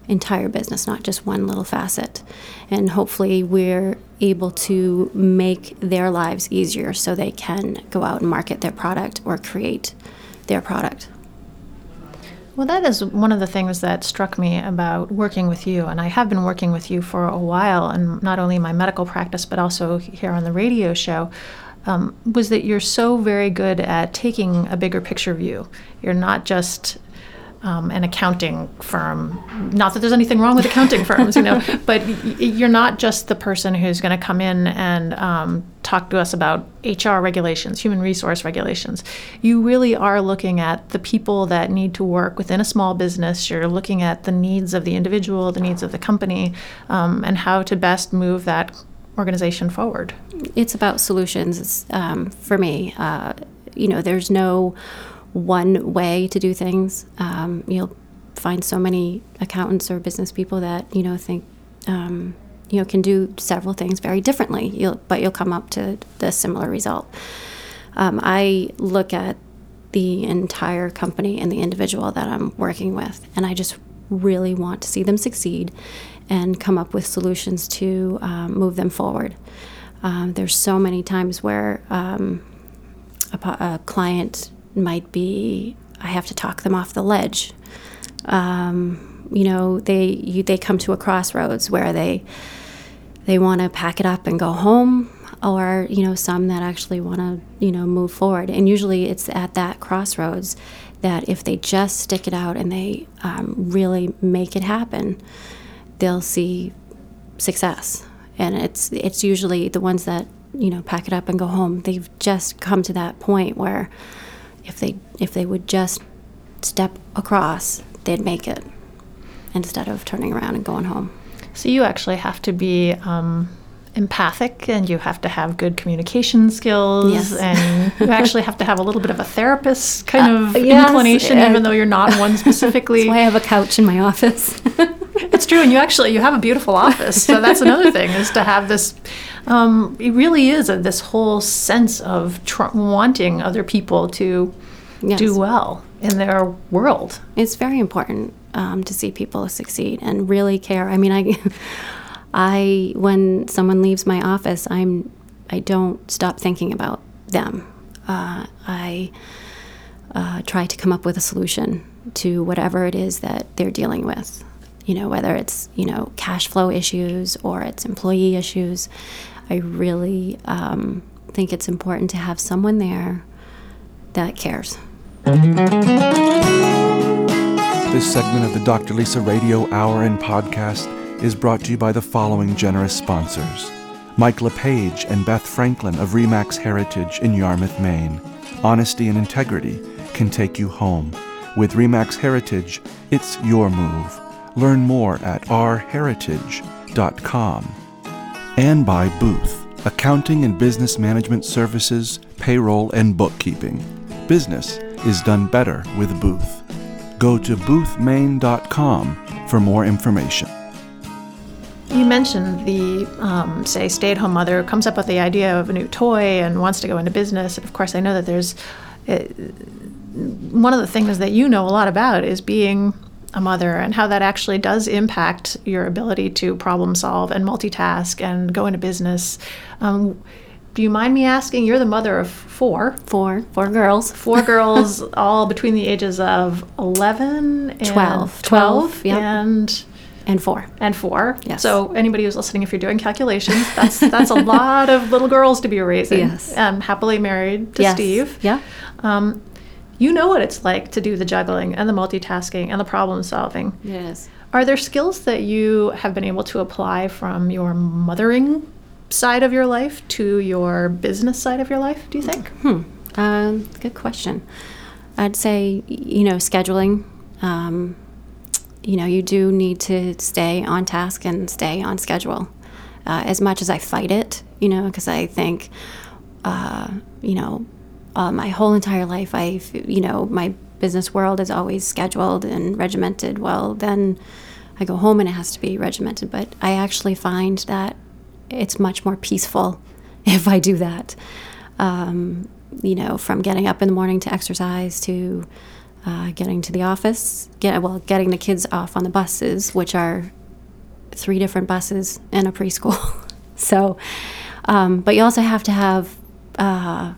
[SPEAKER 3] entire business, not just one little facet. And hopefully, we're able to make their lives easier so they can go out and market their product or create their product.
[SPEAKER 4] Well, that is one of the things that struck me about working with you. And I have been working with you for a while, and not only in my medical practice, but also here on the radio show. Um, was that you're so very good at taking a bigger picture view. You're not just um, an accounting firm. Not that there's anything wrong with accounting firms, you know, but y- you're not just the person who's going to come in and um, talk to us about HR regulations, human resource regulations. You really are looking at the people that need to work within a small business. You're looking at the needs of the individual, the needs of the company, um, and how to best move that organization forward.
[SPEAKER 3] It's about solutions um, for me. Uh, you know, there's no one way to do things. Um, you'll find so many accountants or business people that you know think um, you know can do several things very differently. You'll, but you'll come up to the similar result. Um, I look at the entire company and the individual that I'm working with, and I just really want to see them succeed and come up with solutions to um, move them forward. Um, there's so many times where um, a, a client might be I have to talk them off the ledge. Um, you know, they you, they come to a crossroads where they they want to pack it up and go home, or you know, some that actually want to you know move forward. And usually, it's at that crossroads that if they just stick it out and they um, really make it happen, they'll see success. And it's it's usually the ones that you know pack it up and go home. They've just come to that point where if they if they would just step across, they'd make it instead of turning around and going home.
[SPEAKER 4] So you actually have to be um, empathic, and you have to have good communication skills,
[SPEAKER 3] Yes.
[SPEAKER 4] and you actually have to have a little bit of a therapist kind
[SPEAKER 3] Uh,
[SPEAKER 4] of
[SPEAKER 3] yes,
[SPEAKER 4] inclination,
[SPEAKER 3] uh,
[SPEAKER 4] even though you're not one specifically.
[SPEAKER 3] That's why I have a couch in my office.
[SPEAKER 4] It's true, and you actually you have a beautiful office. So that's another thing is to have this. Um, it really is a, this whole sense of tr- wanting other people to
[SPEAKER 3] Yes.
[SPEAKER 4] do well in their world.
[SPEAKER 3] it's very important um, to see people succeed and really care. I mean, I, I when someone leaves my office, I'm I don't stop thinking about them. Uh, I uh, try to come up with a solution to whatever it is that they're dealing with. You know, whether it's you know cash flow issues or it's employee issues. I really um, think it's important to have someone there that cares.
[SPEAKER 1] This segment of the Dr. Lisa Radio Hour and Podcast is brought to you by the following generous sponsors Mike LePage and Beth Franklin of Remax Heritage in Yarmouth, Maine. Honesty and integrity can take you home. With Remax Heritage, it's your move. Learn more at rheritage.com. And by Booth, accounting and business management services, payroll, and bookkeeping. Business is done better with Booth. Go to boothmaine.com for more information.
[SPEAKER 4] You mentioned the, um, say, stay at home mother comes up with the idea of a new toy and wants to go into business. Of course, I know that there's uh, one of the things that you know a lot about is being a mother and how that actually does impact your ability to problem solve and multitask and go into business. Um, do you mind me asking? You're the mother of four.
[SPEAKER 3] Four, four girls.
[SPEAKER 4] Four girls, all between the ages of 11 and
[SPEAKER 3] 12.
[SPEAKER 4] 12
[SPEAKER 3] yep.
[SPEAKER 4] and
[SPEAKER 3] and four.
[SPEAKER 4] and four.
[SPEAKER 3] Yes.
[SPEAKER 4] So anybody who's listening, if you're doing calculations, that's that's a lot of little girls to be raising.
[SPEAKER 3] Yes.
[SPEAKER 4] Um, happily married to
[SPEAKER 3] yes.
[SPEAKER 4] Steve.
[SPEAKER 3] Yeah.
[SPEAKER 4] Um, you know what it's like to do the juggling and the multitasking and the problem solving.
[SPEAKER 3] Yes.
[SPEAKER 4] Are there skills that you have been able to apply from your mothering side of your life to your business side of your life? Do you think?
[SPEAKER 3] Um, good question. I'd say, you know, scheduling. Um, you know, you do need to stay on task and stay on schedule. Uh, as much as I fight it, you know, because I think, uh, you know, uh, my whole entire life, I've, you know, my business world is always scheduled and regimented. Well, then I go home and it has to be regimented. But I actually find that it's much more peaceful if I do that. Um, you know, from getting up in the morning to exercise to uh, getting to the office, get well, getting the kids off on the buses, which are three different buses in a preschool. so, um, but you also have to have uh,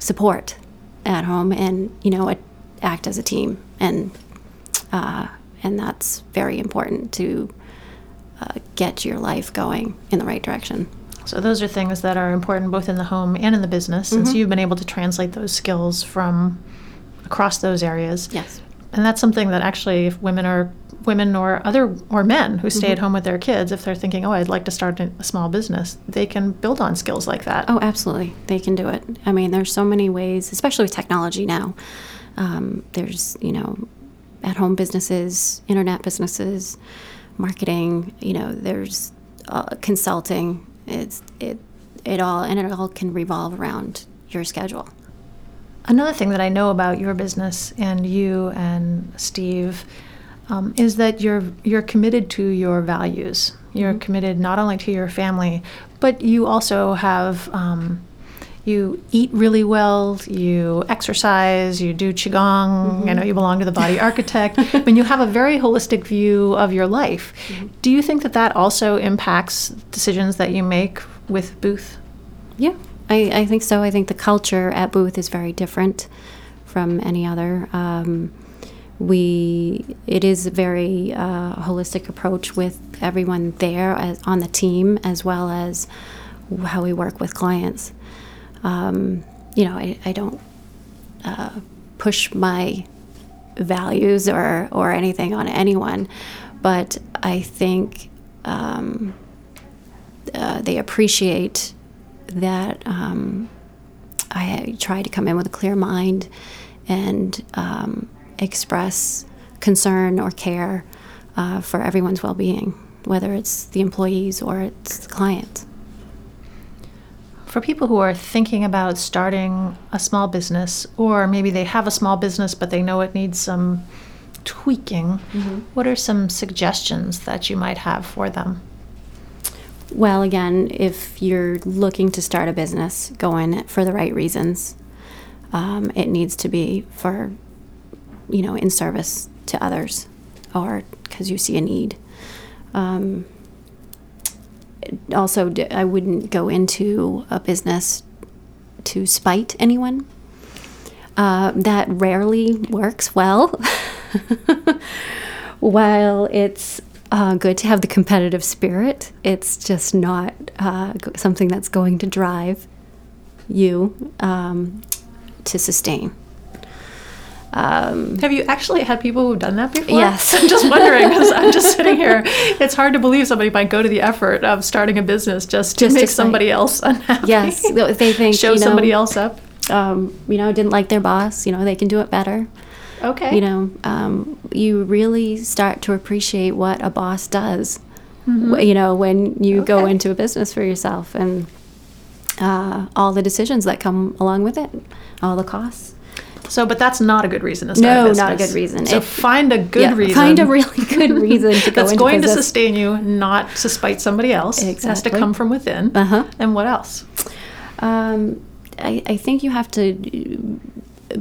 [SPEAKER 3] support at home, and you know, act as a team, and uh, and that's very important to uh, get your life going in the right direction.
[SPEAKER 4] So those are things that are important both in the home and in the business, since mm-hmm. you've been able to translate those skills from across those areas.
[SPEAKER 3] Yes.
[SPEAKER 4] And that's something that actually, if women are women or other or men who stay mm-hmm. at home with their kids, if they're thinking, "Oh, I'd like to start a small business," they can build on skills like that.
[SPEAKER 3] Oh, absolutely, they can do it. I mean, there's so many ways, especially with technology now. Um, there's you know, at-home businesses, internet businesses, marketing. You know, there's uh, consulting. It's it it all and it all can revolve around your schedule.
[SPEAKER 4] Another thing that I know about your business and you and Steve um, is that you're you're committed to your values. You're mm-hmm. committed not only to your family, but you also have um, you eat really well. You exercise. You do qigong. Mm-hmm. I know you belong to the Body Architect. I mean, you have a very holistic view of your life. Mm-hmm. Do you think that that also impacts decisions that you make with Booth?
[SPEAKER 3] Yeah, I, I think so. I think the culture at Booth is very different from any other. Um, we it is a very uh, holistic approach with everyone there as, on the team as well as how we work with clients. Um, you know, I, I don't uh, push my values or or anything on anyone, but I think um, uh, they appreciate that um, I try to come in with a clear mind and um, express concern or care uh, for everyone's well being, whether it's the employees or it's the client.
[SPEAKER 4] For people who are thinking about starting a small business, or maybe they have a small business but they know it needs some tweaking, mm-hmm. what are some suggestions that you might have for them?
[SPEAKER 3] Well, again, if you're looking to start a business, go in for the right reasons. Um, it needs to be for you know, in service to others or because you see a need. Um, also, I wouldn't go into a business to spite anyone. Uh, that rarely works well. While it's uh, good to have the competitive spirit, it's just not uh, something that's going to drive you um, to sustain.
[SPEAKER 4] Um, Have you actually had people who've done that before?
[SPEAKER 3] Yes.
[SPEAKER 4] I'm just wondering because I'm just sitting here. It's hard to believe somebody might go to the effort of starting a business just to just make to somebody else unhappy.
[SPEAKER 3] Yes, they think
[SPEAKER 4] show you know, somebody else up.
[SPEAKER 3] Um, you know, didn't like their boss. You know, they can do it better.
[SPEAKER 4] Okay.
[SPEAKER 3] You know, um, you really start to appreciate what a boss does. Mm-hmm. You know, when you okay. go into a business for yourself and uh, all the decisions that come along with it, all the costs.
[SPEAKER 4] So, but that's not a good reason to start
[SPEAKER 3] no,
[SPEAKER 4] a business.
[SPEAKER 3] not a good reason.
[SPEAKER 4] So, find a good yeah, reason.
[SPEAKER 3] Find a really good reason to go
[SPEAKER 4] that's
[SPEAKER 3] into
[SPEAKER 4] going
[SPEAKER 3] business.
[SPEAKER 4] to sustain you, not to spite somebody else.
[SPEAKER 3] Exactly.
[SPEAKER 4] It has to come from within.
[SPEAKER 3] Uh-huh.
[SPEAKER 4] And what else?
[SPEAKER 3] Um, I, I, think you have to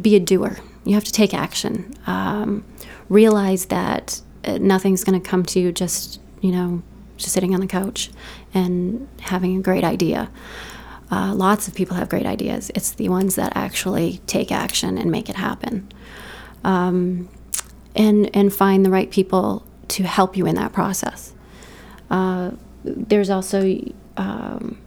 [SPEAKER 3] be a doer. You have to take action. Um, realize that uh, nothing's going to come to you just, you know, just sitting on the couch and having a great idea. Uh, lots of people have great ideas. It's the ones that actually take action and make it happen. Um, and, and find the right people to help you in that process. Uh, there's also um,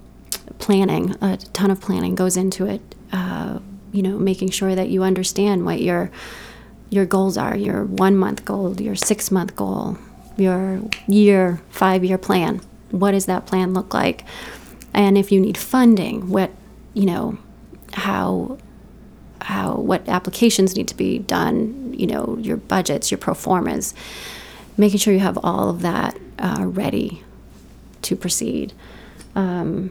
[SPEAKER 3] planning, a ton of planning goes into it. Uh, you know, making sure that you understand what your your goals are, your one month goal, your six month goal, your year, five year plan. What does that plan look like? and if you need funding, what you know, how how what applications need to be done, you know, your budgets, your pro formas, making sure you have all of that uh, ready to proceed. Um,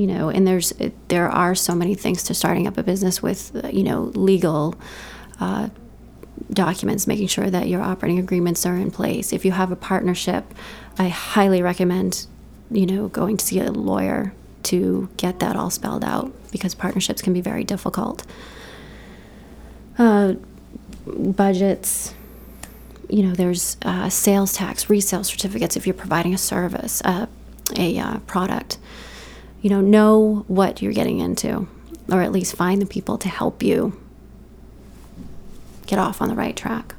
[SPEAKER 3] you know, and there's there are so many things to starting up a business with, you know, legal, uh, documents, making sure that your operating agreements are in place. If you have a partnership, I highly recommend, you know, going to see a lawyer to get that all spelled out because partnerships can be very difficult. Uh, budgets, you know, there's uh, sales tax, resale certificates if you're providing a service, uh, a uh, product. You know, know what you're getting into, or at least find the people to help you get off on the right track.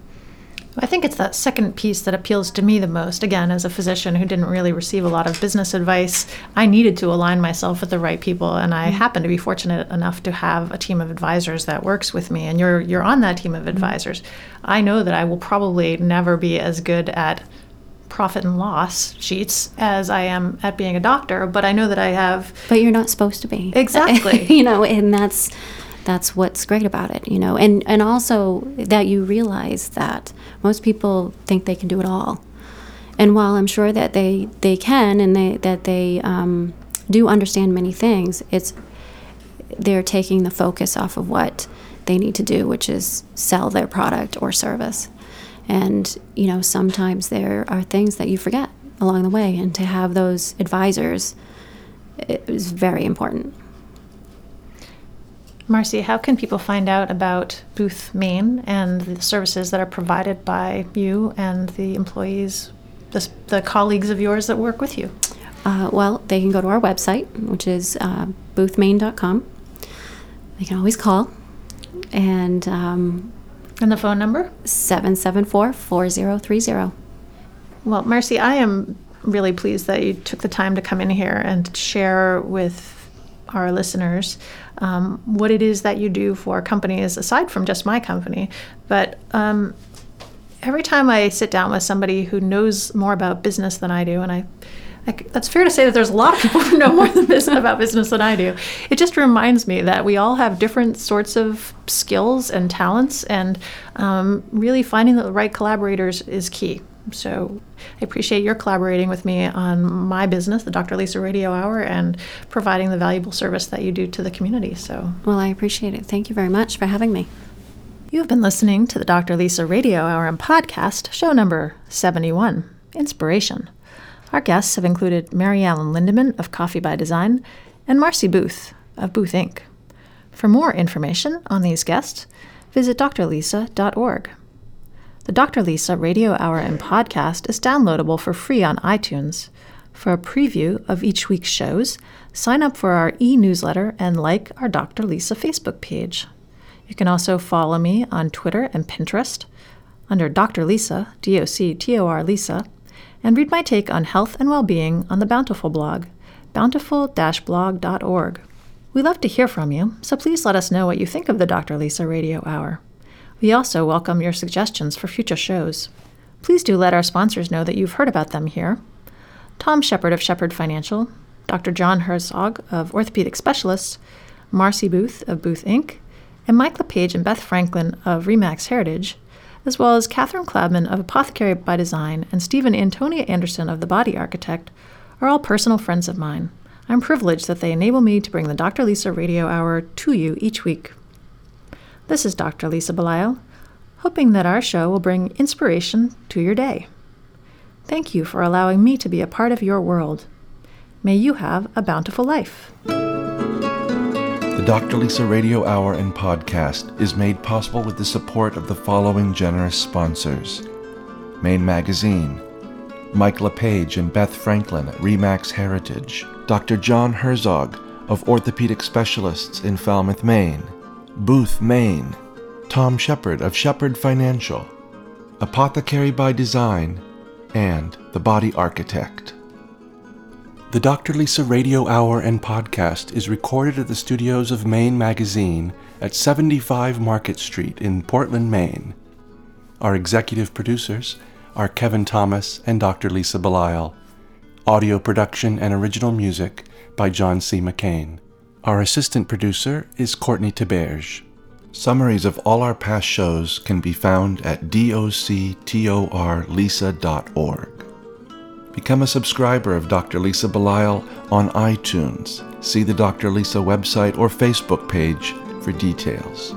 [SPEAKER 4] I think it's that second piece that appeals to me the most. Again, as a physician who didn't really receive a lot of business advice, I needed to align myself with the right people, and I mm-hmm. happen to be fortunate enough to have a team of advisors that works with me. And you're you're on that team of mm-hmm. advisors. I know that I will probably never be as good at profit and loss sheets as I am at being a doctor, but I know that I have.
[SPEAKER 3] But you're not supposed to be.
[SPEAKER 4] Exactly.
[SPEAKER 3] you know, and that's that's what's great about it, you know. And and also that you realize that most people think they can do it all. And while I'm sure that they they can and they that they um, do understand many things, it's they're taking the focus off of what they need to do, which is sell their product or service. And you know, sometimes there are things that you forget along the way, and to have those advisors is very important.
[SPEAKER 4] Marcy, how can people find out about Booth Maine and the services that are provided by you and the employees, the, the colleagues of yours that work with you?
[SPEAKER 3] Uh, well, they can go to our website, which is uh, boothmaine.com. They can always call. And, um,
[SPEAKER 4] and the phone number?
[SPEAKER 3] 774 4030.
[SPEAKER 4] Well, Marcy, I am really pleased that you took the time to come in here and share with our listeners um, what it is that you do for companies aside from just my company. But um, every time I sit down with somebody who knows more about business than I do, and I, I that's fair to say that there's a lot of people who know more than business, about business than I do. It just reminds me that we all have different sorts of skills and talents, and um, really finding the right collaborators is key. So I appreciate your collaborating with me on my business, the Dr. Lisa Radio Hour, and providing the valuable service that you do to the community. So
[SPEAKER 3] well, I appreciate it. Thank you very much for having me.
[SPEAKER 4] You have been listening to the Dr. Lisa Radio Hour and podcast, show number 71, Inspiration. Our guests have included Mary Allen Lindemann of Coffee by Design and Marcy Booth of Booth Inc. For more information on these guests, visit drlisa.org. The Dr. Lisa Radio Hour and podcast is downloadable for free on iTunes. For a preview of each week's shows, sign up for our e newsletter and like our Dr. Lisa Facebook page. You can also follow me on Twitter and Pinterest under Dr. Lisa, D O C T O R Lisa, and read my take on health and well being on the Bountiful blog, bountiful blog.org. We love to hear from you, so please let us know what you think of the Dr. Lisa Radio Hour. We also welcome your suggestions for future shows. Please do let our sponsors know that you've heard about them here. Tom Shepard of Shepard Financial, Dr. John Herzog of Orthopedic Specialists, Marcy Booth of Booth Inc., and Mike LePage and Beth Franklin of Remax Heritage, as well as Catherine Klabman of Apothecary by Design and Stephen Antonia Anderson of The Body Architect, are all personal friends of mine. I'm privileged that they enable me to bring the Dr. Lisa Radio Hour to you each week. This is Dr. Lisa Belisle, hoping that our show will bring inspiration to your day. Thank you for allowing me to be a part of your world. May you have a bountiful life.
[SPEAKER 1] Dr. Lisa Radio Hour and podcast is made possible with the support of the following generous sponsors Maine Magazine, Mike LePage and Beth Franklin at Remax Heritage, Dr. John Herzog of Orthopedic Specialists in Falmouth, Maine, Booth, Maine, Tom Shepard of Shepard Financial, Apothecary by Design, and The Body Architect. The Dr. Lisa Radio Hour and podcast is recorded at the studios of Maine Magazine at 75 Market Street in Portland, Maine. Our executive producers are Kevin Thomas and Dr. Lisa Belisle. Audio production and original music by John C. McCain. Our assistant producer is Courtney Teberge. Summaries of all our past shows can be found at doctorlisa.org. Become a subscriber of Dr. Lisa Belisle on iTunes. See the Dr. Lisa website or Facebook page for details.